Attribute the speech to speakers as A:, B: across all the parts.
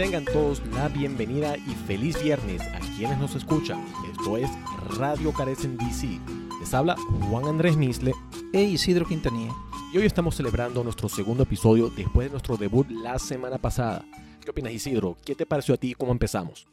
A: Tengan todos la bienvenida y feliz viernes a quienes nos escuchan. Esto es Radio Carecen DC. Les habla Juan Andrés Misle
B: e Isidro Quintanilla.
A: Y hoy estamos celebrando nuestro segundo episodio después de nuestro debut la semana pasada. ¿Qué opinas Isidro? ¿Qué te pareció a ti? ¿Cómo empezamos?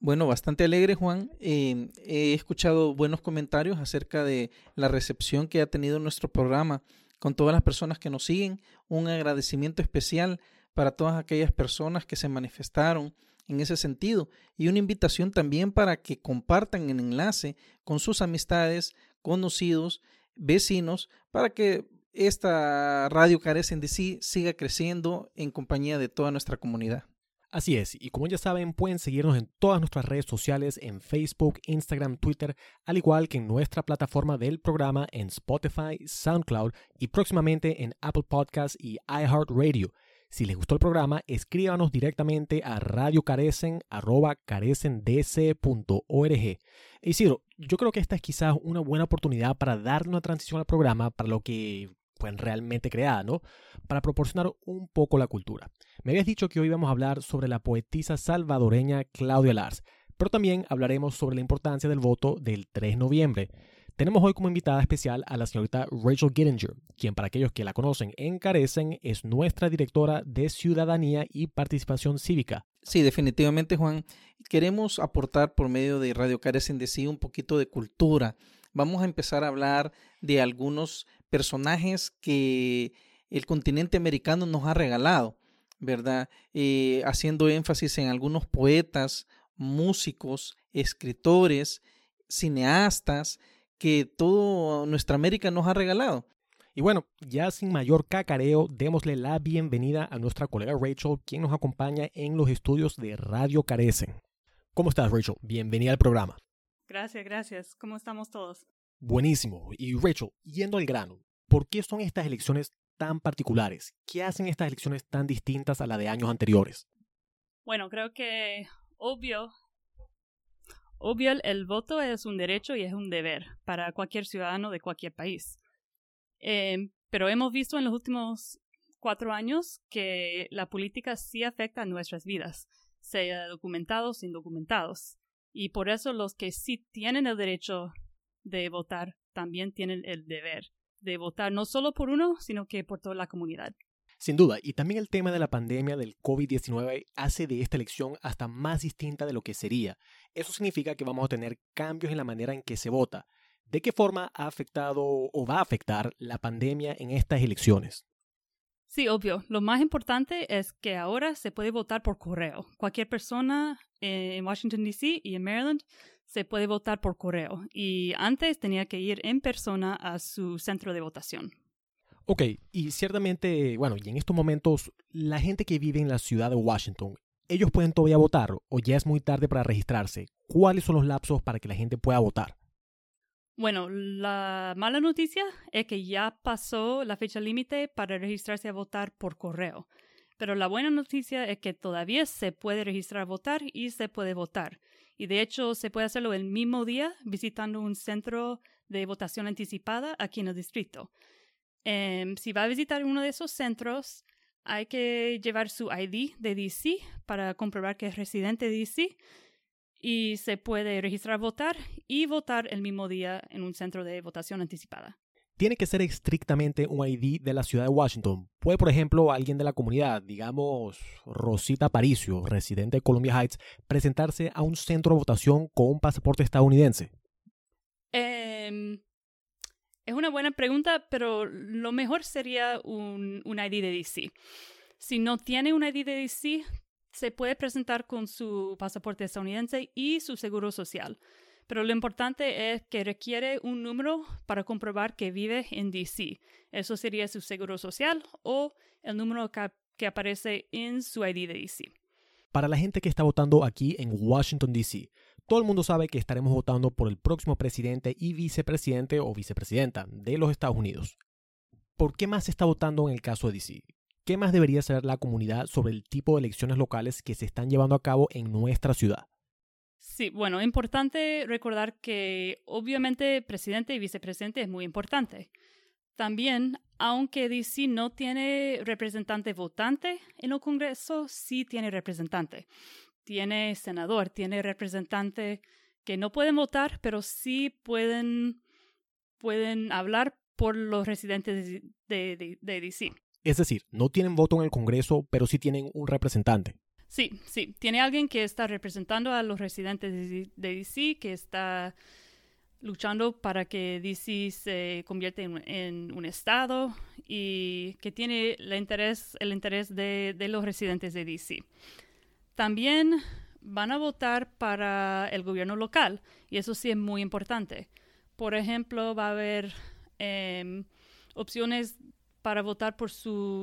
B: Bueno, bastante alegre, Juan. Eh, he escuchado buenos comentarios acerca de la recepción que ha tenido nuestro programa con todas las personas que nos siguen. Un agradecimiento especial para todas aquellas personas que se manifestaron en ese sentido y una invitación también para que compartan el enlace con sus amistades, conocidos, vecinos, para que esta radio Carecen de sí siga creciendo en compañía de toda nuestra comunidad.
A: Así es, y como ya saben, pueden seguirnos en todas nuestras redes sociales, en Facebook, Instagram, Twitter, al igual que en nuestra plataforma del programa en Spotify, SoundCloud y próximamente en Apple Podcasts y iHeartRadio. Si les gustó el programa, escríbanos directamente a radiocarecen.org. Isidro, yo creo que esta es quizás una buena oportunidad para dar una transición al programa para lo que fue realmente creada, ¿no? Para proporcionar un poco la cultura. Me habías dicho que hoy íbamos a hablar sobre la poetisa salvadoreña Claudia Lars, pero también hablaremos sobre la importancia del voto del 3 de noviembre. Tenemos hoy como invitada especial a la señorita Rachel Gittinger, quien para aquellos que la conocen encarecen es nuestra directora de Ciudadanía y Participación Cívica.
B: Sí, definitivamente Juan. Queremos aportar por medio de Radio Carecen de sí un poquito de cultura. Vamos a empezar a hablar de algunos personajes que el continente americano nos ha regalado, ¿verdad? Eh, haciendo énfasis en algunos poetas, músicos, escritores, cineastas, que toda nuestra América nos ha regalado.
A: Y bueno, ya sin mayor cacareo, démosle la bienvenida a nuestra colega Rachel, quien nos acompaña en los estudios de Radio Carecen. ¿Cómo estás, Rachel? Bienvenida al programa.
C: Gracias, gracias. ¿Cómo estamos todos?
A: Buenísimo. Y Rachel, yendo al grano, ¿por qué son estas elecciones tan particulares? ¿Qué hacen estas elecciones tan distintas a las de años anteriores?
C: Bueno, creo que obvio Obvio, el voto es un derecho y es un deber para cualquier ciudadano de cualquier país. Em, pero hemos visto en los últimos cuatro años que la política sí afecta a nuestras vidas, sea documentados o indocumentados. Y por eso los que sí tienen el derecho de votar también tienen el deber de votar no solo por uno, sino que por toda la comunidad.
A: Sin duda, y también el tema de la pandemia del COVID-19 hace de esta elección hasta más distinta de lo que sería. Eso significa que vamos a tener cambios en la manera en que se vota. ¿De qué forma ha afectado o va a afectar la pandemia en estas elecciones?
C: Sí, obvio. Lo más importante es que ahora se puede votar por correo. Cualquier persona en Washington, D.C. y en Maryland se puede votar por correo. Y antes tenía que ir en persona a su centro de votación.
A: Ok, y ciertamente, bueno, y en estos momentos, la gente que vive en la ciudad de Washington, ¿ellos pueden todavía votar o ya es muy tarde para registrarse? ¿Cuáles son los lapsos para que la gente pueda votar?
C: Bueno, la mala noticia es que ya pasó la fecha límite para registrarse a votar por correo. Pero la buena noticia es que todavía se puede registrar a votar y se puede votar. Y de hecho se puede hacerlo el mismo día visitando un centro de votación anticipada aquí en el distrito. Em, si va a visitar uno de esos centros, hay que llevar su ID de DC para comprobar que es residente de DC y se puede registrar a votar y votar el mismo día en un centro de votación anticipada.
A: Tiene que ser estrictamente un ID de la ciudad de Washington. Puede, por ejemplo, alguien de la comunidad, digamos Rosita Paricio, residente de Columbia Heights, presentarse a un centro de votación con un pasaporte estadounidense.
C: Eh, es una buena pregunta, pero lo mejor sería un, ID de DC. Si no tiene un ID de DC, se puede presentar con su pasaporte estadounidense y su seguro social. Pero lo importante es que requiere un número para comprobar que vive en DC. Eso sería su seguro social o el número que, que aparece en su ID de DC.
A: Para la gente que está votando aquí en Washington, D.C., todo el mundo sabe que estaremos votando por el próximo presidente y vicepresidente o vicepresidenta de los Estados Unidos. ¿Por qué más se está votando en el caso de DC? ¿Qué más debería saber la comunidad sobre el tipo de elecciones locales que se están llevando a cabo en nuestra ciudad?
C: Sí, bueno, importante recordar que obviamente presidente y vicepresidente es muy importante. También aunque DC no tiene representante votante en el Congreso, sí tiene representante. Tiene senador, tiene representante que no pueden votar, pero sí pueden, pueden hablar por los residentes de, DC.
A: Es decir, no tienen voto en el Congreso, pero sí tienen un representante.
C: Sí, sí. Tiene alguien que está representando a los residentes de DC, que está luchando para que DC se convierta en, un estado y que tiene el interés, el interés de, de, los residentes de DC. También van a votar para el gobierno local y eso sí es muy importante. Por ejemplo, va a haber em, opciones para votar por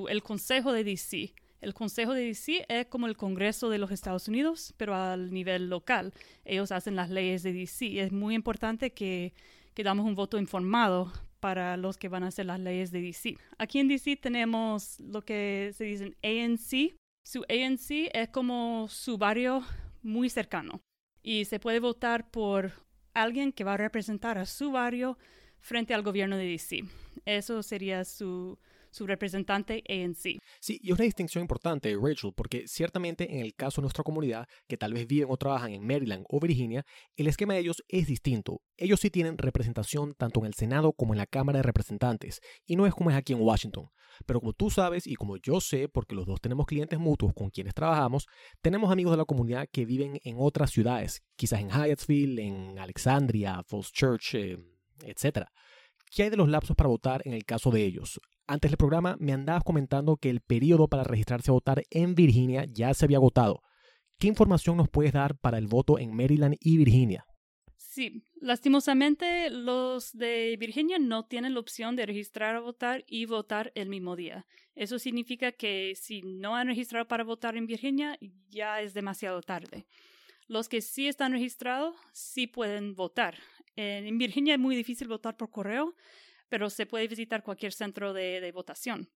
C: el Consejo de DC. El Consejo de DC es como el Congreso de los Estados Unidos, pero al nivel local. Ellos hacen las leyes de DC. Es muy importante que, que damos un voto informado para los que van a hacer las leyes de DC. Aquí en DC tenemos lo que se dice ANC. Su ANC es como su barrio muy cercano y se puede votar por alguien que va a representar a su barrio frente al gobierno de DC. Eso sería su, su representante ANC.
A: Sí, y una distinción importante, Rachel, porque ciertamente en el caso de nuestra comunidad, que tal vez viven o trabajan en Maryland o Virginia, el esquema de ellos es distinto. Ellos sí tienen representación tanto en el Senado como en la Cámara de Representantes, y no es como es aquí en Washington. Pero como tú sabes y como yo sé, porque los dos tenemos clientes mutuos con quienes trabajamos, tenemos amigos de la comunidad que viven en otras ciudades, quizás en Hyattsville, en Alexandria, Falls Church, eh, etc. ¿Qué hay de los lapsos para votar en el caso de ellos? Antes del programa me andabas comentando que el periodo para registrarse a votar en Virginia ya se había agotado. ¿Qué información nos puedes dar para el voto en Maryland y Virginia?
C: Sí, lastimosamente los de Virginia no tienen la opción de registrar a votar y votar el mismo día. Eso significa que si no han registrado para votar en Virginia, ya es demasiado tarde. Los que sí están registrados sí pueden votar. En Virginia es muy difícil votar por correo, pero se puede visitar cualquier centro de, votación.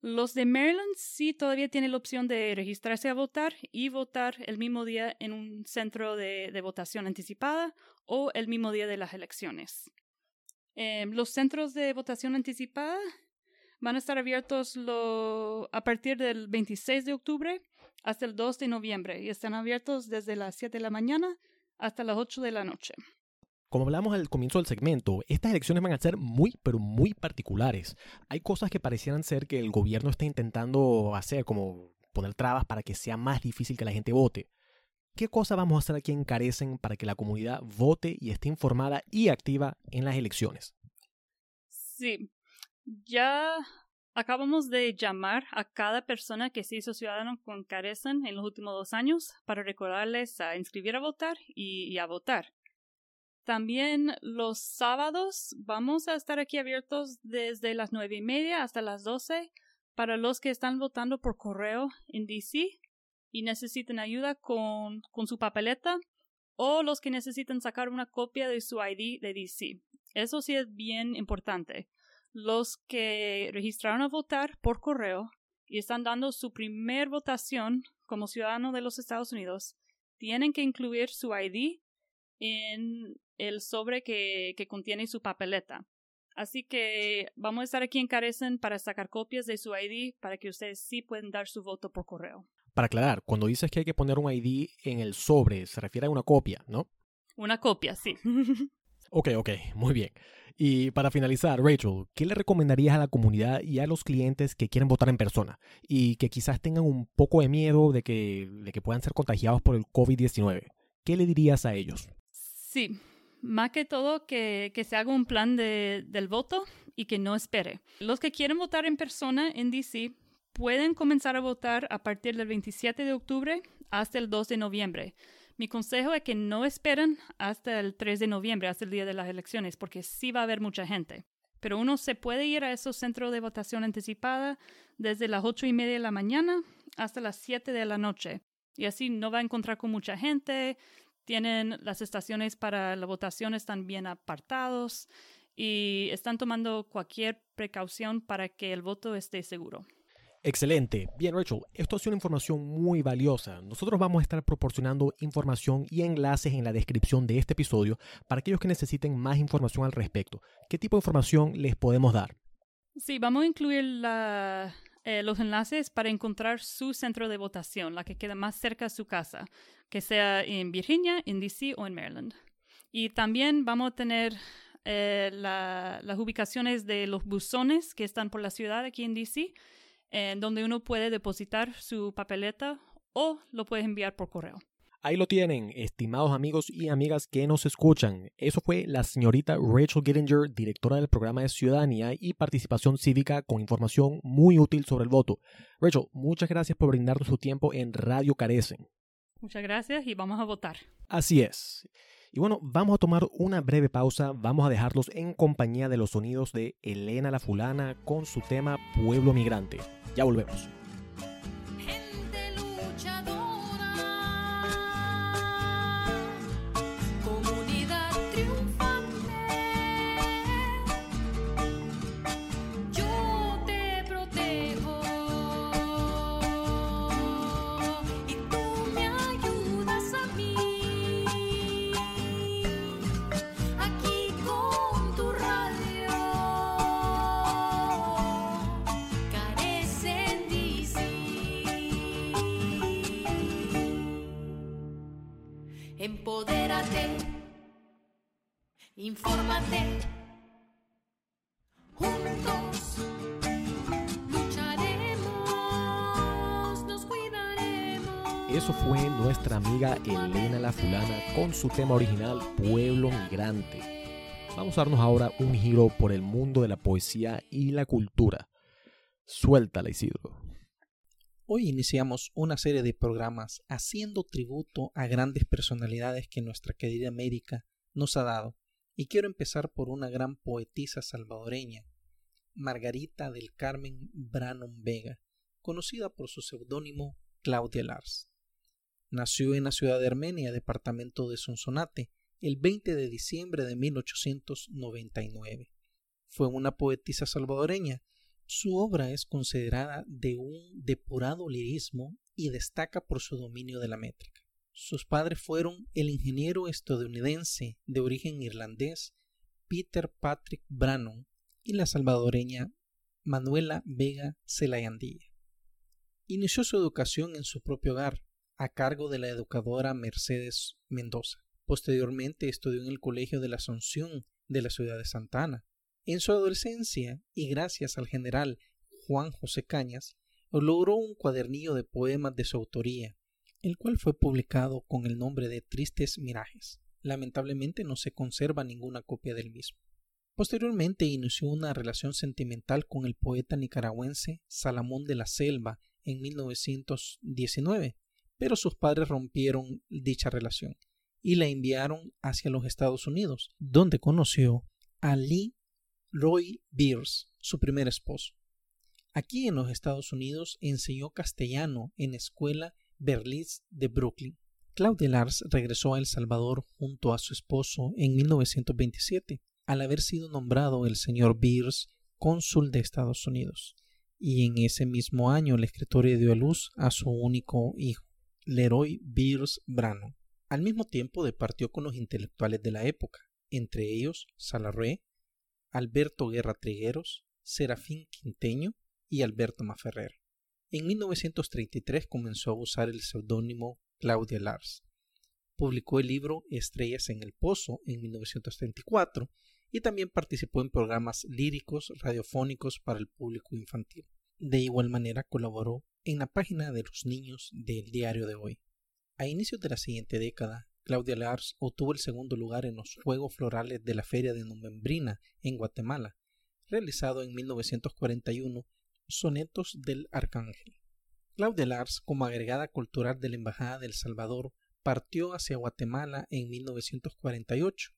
C: Los de Maryland sí todavía tienen la opción de registrarse a votar y votar el mismo día en un centro de, votación anticipada o el mismo día de las elecciones. Em, los centros de votación anticipada van a estar abiertos a partir del 26 de octubre hasta el 2 de noviembre y están abiertos desde las 7 de la mañana hasta las 8 de la noche.
A: Como hablamos al comienzo del segmento, estas elecciones van a ser muy, pero muy particulares. Hay cosas que parecieran ser que el gobierno está intentando hacer, como poner trabas para que sea más difícil que la gente vote. ¿Qué cosas vamos a hacer aquí en Carecen para que la comunidad vote y esté informada y activa en las elecciones?
C: Sí, ya acabamos de llamar a cada persona que se hizo ciudadano con Carecen en los últimos dos años para recordarles a inscribir a votar y a votar. También los sábados vamos a estar aquí abiertos desde las nueve y media hasta las doce para los que están votando por correo en DC y necesiten ayuda con, con su papeleta o los que necesitan sacar una copia de su ID de DC. Eso sí es bien importante. Los que registraron a votar por correo y están dando su primer votación como ciudadano de los Estados Unidos tienen que incluir su ID en el sobre que, que contiene su papeleta. Así que vamos a estar aquí en Carecen para sacar copias de su ID para que ustedes sí puedan dar su voto por correo.
A: Para aclarar, cuando dices que hay que poner un ID en el sobre, se refiere a una copia, ¿no?
C: Una copia, sí.
A: ok, ok, muy bien. Y para finalizar, Rachel, ¿qué le recomendarías a la comunidad y a los clientes que quieren votar en persona y que quizás tengan un poco de miedo de que, de que puedan ser contagiados por el COVID-19? ¿Qué le dirías a ellos?
C: Sí, más que todo que, se haga un plan de, del voto y que no espere. Los que quieren votar en persona en DC pueden comenzar a votar a partir del 27 de octubre hasta el 2 de noviembre. Mi consejo es que no esperen hasta el 3 de noviembre, hasta el día de las elecciones, porque sí va a haber mucha gente. Pero uno se puede ir a esos centros de votación anticipada desde las 8 y media de la mañana hasta las 7 de la noche. Y así no va a encontrar con mucha gente, tienen las estaciones para la votación están bien apartados y están tomando cualquier precaución para que el voto esté seguro.
A: Excelente. Bien, Rachel, esto ha sido una información muy valiosa. Nosotros vamos a estar proporcionando información y enlaces en la descripción de este episodio para aquellos que necesiten más información al respecto. ¿Qué tipo de información les podemos dar?
C: Sí, vamos a incluir la, eh, los enlaces para encontrar su centro de votación, la que queda más cerca de su casa, que sea en Virginia, en DC o en Maryland. Y también vamos a tener eh, las ubicaciones de los buzones que están por la ciudad aquí en DC, en donde uno puede depositar su papeleta o lo puedes enviar por correo.
A: Ahí lo tienen, estimados amigos y amigas que nos escuchan. Eso fue la señorita Rachel Gittinger, directora del programa de Ciudadanía y Participación Cívica, con información muy útil sobre el voto. Rachel, muchas gracias por brindarnos su tiempo en Radio Carecen.
C: Muchas gracias y vamos a votar.
A: Así es. Y bueno, vamos a tomar una breve pausa, vamos a dejarlos en compañía de los sonidos de Elena la Fulana con su tema Pueblo Migrante. Ya volvemos. Eso fue nuestra amiga Elena La Fulana con su tema original Pueblo Migrante. Vamos a darnos ahora un giro por el mundo de la poesía y la cultura. Suéltala, Isidro.
B: Hoy iniciamos una serie de programas haciendo tributo a grandes personalidades que nuestra querida América nos ha dado y quiero empezar por una gran poetisa salvadoreña, Margarita del Carmen Brannon Vega, conocida por su seudónimo Claudia Lars. Nació en la ciudad de Armenia, departamento de Sonsonate, el 20 de diciembre de 1899. Fue una poetisa salvadoreña. Su obra es considerada de un depurado lirismo y destaca por su dominio de la métrica. Sus padres fueron el ingeniero estadounidense de origen irlandés Peter Patrick Brannon y la salvadoreña Manuela Vega Celayandilla. Inició su educación en su propio hogar, a cargo de la educadora Mercedes Mendoza. Posteriormente estudió en el Colegio de la Asunción de la ciudad de Santa Ana. En su adolescencia, y gracias al general Juan José Cañas, logró un cuadernillo de poemas de su autoría, el cual fue publicado con el nombre de Tristes Mirajes. Lamentablemente no se conserva ninguna copia del mismo. Posteriormente inició una relación sentimental con el poeta nicaragüense Salamón de la Selva en 1919, pero sus padres rompieron dicha relación y la enviaron hacia los Estados Unidos, donde conoció a Lee Roy Beers, su primer esposo. Aquí en los Estados Unidos enseñó castellano en escuela Berlitz de Brooklyn. Claude Lars regresó a El Salvador junto a su esposo en 1927, al haber sido nombrado el señor Beers cónsul de Estados Unidos, y en ese mismo año el escritor dio a luz a su único hijo, Leroy Beers Brano. Al mismo tiempo departió con los intelectuales de la época, entre ellos Salarrué, Alberto Guerra Trigueros, Serafín Quinteño y Alberto Maferrer. En 1933 comenzó a usar el seudónimo Claudia Lars. Publicó el libro Estrellas en el Pozo en 1934 y también participó en programas líricos radiofónicos para el público infantil. De igual manera colaboró en la página de los niños del diario de hoy. A inicios de la siguiente década, Claudia Lars obtuvo el segundo lugar en los Juegos Florales de la Feria de Novembrina en Guatemala, realizado en 1941 Sonetos del Arcángel. Claudia Lars, como agregada cultural de la Embajada de El Salvador, partió hacia Guatemala en 1948,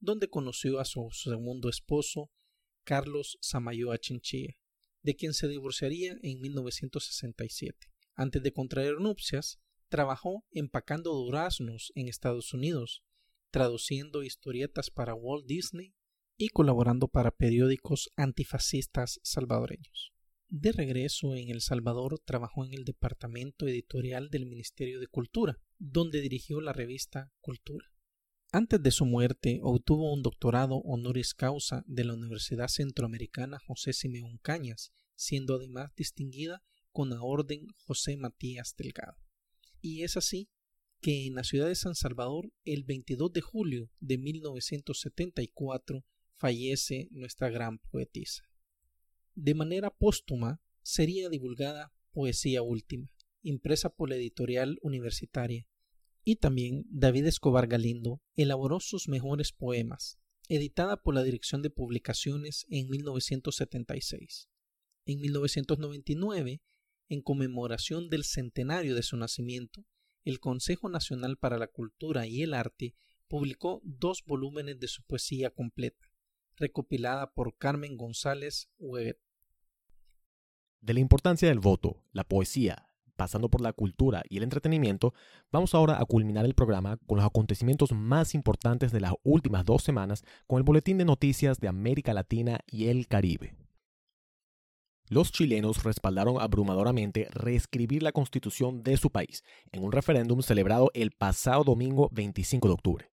B: donde conoció a su segundo esposo, Carlos Samayoa Chinchilla, de quien se divorciaría en 1967. Antes de contraer nupcias, trabajó empacando duraznos en Estados Unidos, traduciendo historietas para Walt Disney y colaborando para periódicos antifascistas salvadoreños. De regreso en El Salvador, trabajó en el departamento editorial del Ministerio de Cultura, donde dirigió la revista Cultura. Antes de su muerte, obtuvo un doctorado honoris causa de la Universidad Centroamericana José Simeón Cañas, siendo además distinguida con la Orden José Matías Delgado. Y es así que en la ciudad de San Salvador, el 22 de julio de 1974, fallece nuestra gran poetisa. De manera póstuma sería divulgada Poesía Última, impresa por la editorial universitaria, y también David Escobar Galindo elaboró sus mejores poemas, editada por la Dirección de Publicaciones en 1976. En 1999, en conmemoración del centenario de su nacimiento, el Consejo Nacional para la Cultura y el Arte publicó dos volúmenes de su poesía completa, recopilada por Carmen González Huevet.
A: De la importancia del voto, la poesía, pasando por la cultura y el entretenimiento, vamos ahora a culminar el programa con los acontecimientos más importantes de las últimas dos semanas con el Boletín de Noticias de América Latina y el Caribe. Los chilenos respaldaron abrumadoramente reescribir la constitución de su país en un referéndum celebrado el pasado domingo 25 de octubre.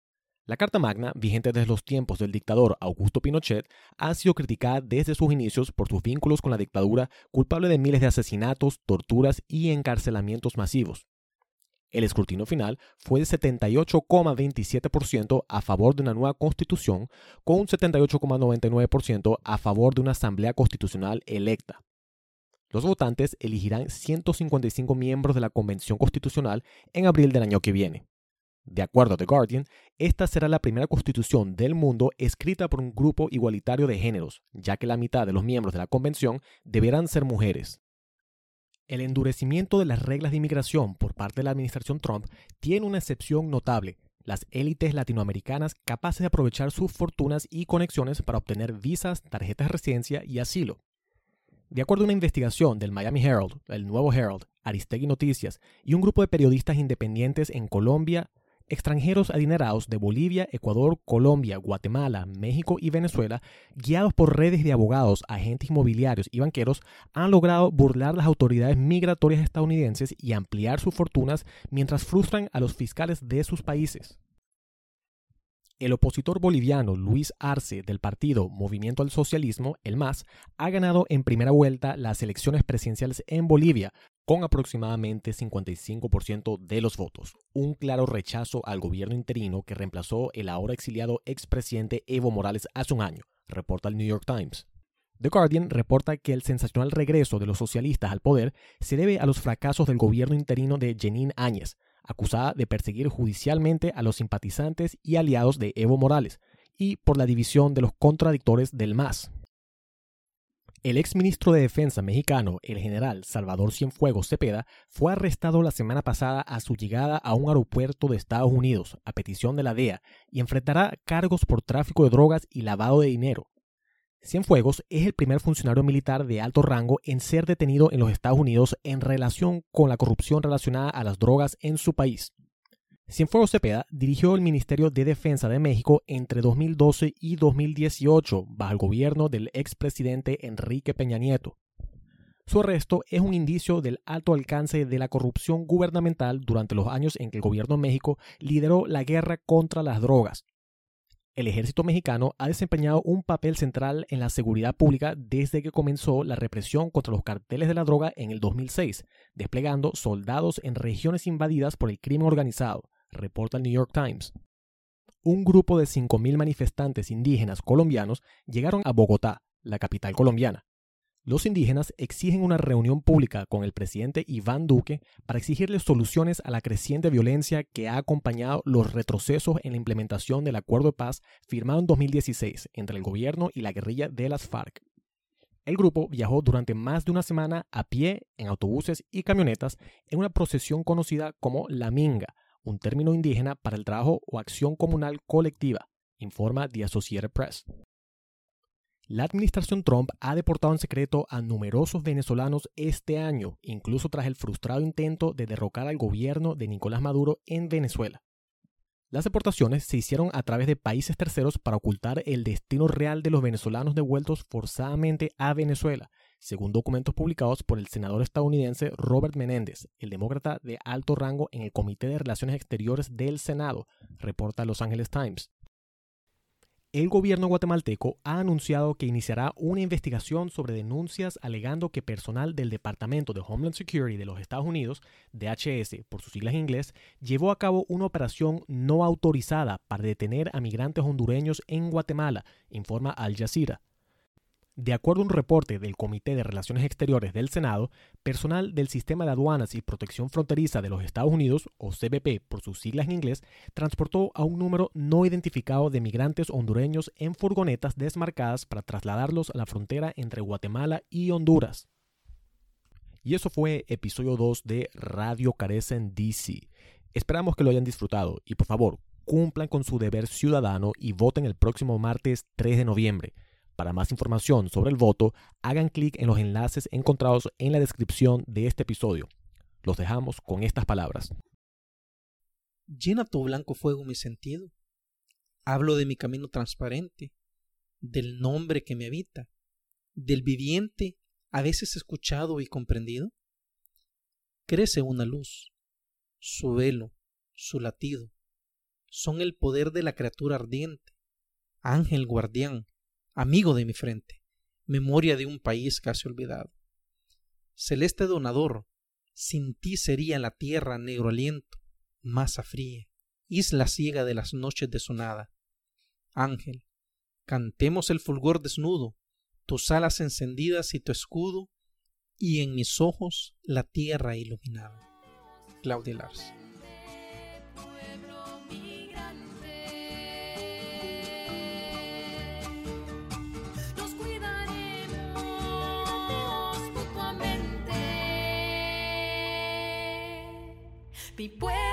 A: La Carta Magna, vigente desde los tiempos del dictador Augusto Pinochet, ha sido criticada desde sus inicios por sus vínculos con la dictadura, culpable de miles de asesinatos, torturas y encarcelamientos masivos. El escrutinio final fue de 78,27% a favor de una nueva constitución, con un 78,99% a favor de una asamblea constitucional electa. Los votantes elegirán 155 miembros de la Convención Constitucional en abril del año que viene. De acuerdo a The Guardian, esta será la primera constitución del mundo escrita por un grupo igualitario de géneros, ya que la mitad de los miembros de la convención deberán ser mujeres. El endurecimiento de las reglas de inmigración por parte de la administración Trump tiene una excepción notable, las élites latinoamericanas capaces de aprovechar sus fortunas y conexiones para obtener visas, tarjetas de residencia y asilo. De acuerdo a una investigación del Miami Herald, el Nuevo Herald, Aristegui Noticias y un grupo de periodistas independientes en Colombia, extranjeros adinerados de Bolivia, Ecuador, Colombia, Guatemala, México y Venezuela, guiados por redes de abogados, agentes inmobiliarios y banqueros, han logrado burlar las autoridades migratorias estadounidenses y ampliar sus fortunas mientras frustran a los fiscales de sus países. El opositor boliviano Luis Arce del partido Movimiento al Socialismo, el MAS, ha ganado en primera vuelta las elecciones presidenciales en Bolivia con aproximadamente 55% de los votos, un claro rechazo al gobierno interino que reemplazó el ahora exiliado expresidente Evo Morales hace un año, reporta el New York Times. The Guardian reporta que el sensacional regreso de los socialistas al poder se debe a los fracasos del gobierno interino de Jenín Áñez, acusada de perseguir judicialmente a los simpatizantes y aliados de Evo Morales, y por la división de los contradictores del MAS. El exministro de Defensa mexicano, el general Salvador Cienfuegos Cepeda, fue arrestado la semana pasada a su llegada a un aeropuerto de Estados Unidos a petición de la DEA y enfrentará cargos por tráfico de drogas y lavado de dinero. Cienfuegos es el primer funcionario militar de alto rango en ser detenido en los Estados Unidos en relación con la corrupción relacionada a las drogas en su país. Cienfuegos Cepeda dirigió el Ministerio de Defensa de México entre 2012 y 2018 bajo el gobierno del expresidente Enrique Peña Nieto. Su arresto es un indicio del alto alcance de la corrupción gubernamental durante los años en que el gobierno de México lideró la guerra contra las drogas, el ejército mexicano ha desempeñado un papel central en la seguridad pública desde que comenzó la represión contra los carteles de la droga en el 2006, desplegando soldados en regiones invadidas por el crimen organizado, reporta el New York Times. Un grupo de 5.000 manifestantes indígenas colombianos llegaron a Bogotá, la capital colombiana, los indígenas exigen una reunión pública con el presidente Iván Duque para exigirle soluciones a la creciente violencia que ha acompañado los retrocesos en la implementación del acuerdo de paz firmado en 2016 entre el gobierno y la guerrilla de las FARC. El grupo viajó durante más de una semana a pie en autobuses y camionetas en una procesión conocida como La Minga, un término indígena para el trabajo o acción comunal colectiva, informa The Associated Press. La administración Trump ha deportado en secreto a numerosos venezolanos este año, incluso tras el frustrado intento de derrocar al gobierno de Nicolás Maduro en Venezuela. Las deportaciones se hicieron a través de países terceros para ocultar el destino real de los venezolanos devueltos forzadamente a Venezuela, según documentos publicados por el senador estadounidense Robert Menéndez, el demócrata de alto rango en el Comité de Relaciones Exteriores del Senado, reporta Los Angeles Times. El gobierno guatemalteco ha anunciado que iniciará una investigación sobre denuncias alegando que personal del Departamento de Homeland Security de los Estados Unidos, DHS por sus siglas en inglés, llevó a cabo una operación no autorizada para detener a migrantes hondureños en Guatemala, informa Al Jazeera. De acuerdo a un reporte del Comité de Relaciones Exteriores del Senado, personal del Sistema de Aduanas y Protección Fronteriza de los Estados Unidos, o CBP por sus siglas en inglés, transportó a un número no identificado de migrantes hondureños en furgonetas desmarcadas para trasladarlos a la frontera entre Guatemala y Honduras. Y eso fue episodio 2 de Radio Carecen DC. Esperamos que lo hayan disfrutado y por favor, cumplan con su deber ciudadano y voten el próximo martes 3 de noviembre. Para más información sobre el voto, hagan clic en los enlaces encontrados en la descripción de este episodio. Los dejamos con estas palabras.
B: Llena tu blanco fuego mi sentido. Hablo de mi camino transparente, del nombre que me habita, del viviente a veces escuchado y comprendido. Crece una luz, su velo, su latido, son el poder de la criatura ardiente, ángel guardián, amigo de mi frente, memoria de un país casi olvidado. Celeste donador, sin ti sería la tierra negro aliento, masa fría, isla ciega de las noches de sonada. Ángel, cantemos el fulgor desnudo, tus alas encendidas y tu escudo, y en mis ojos la tierra iluminada. Claudia Lars. Pi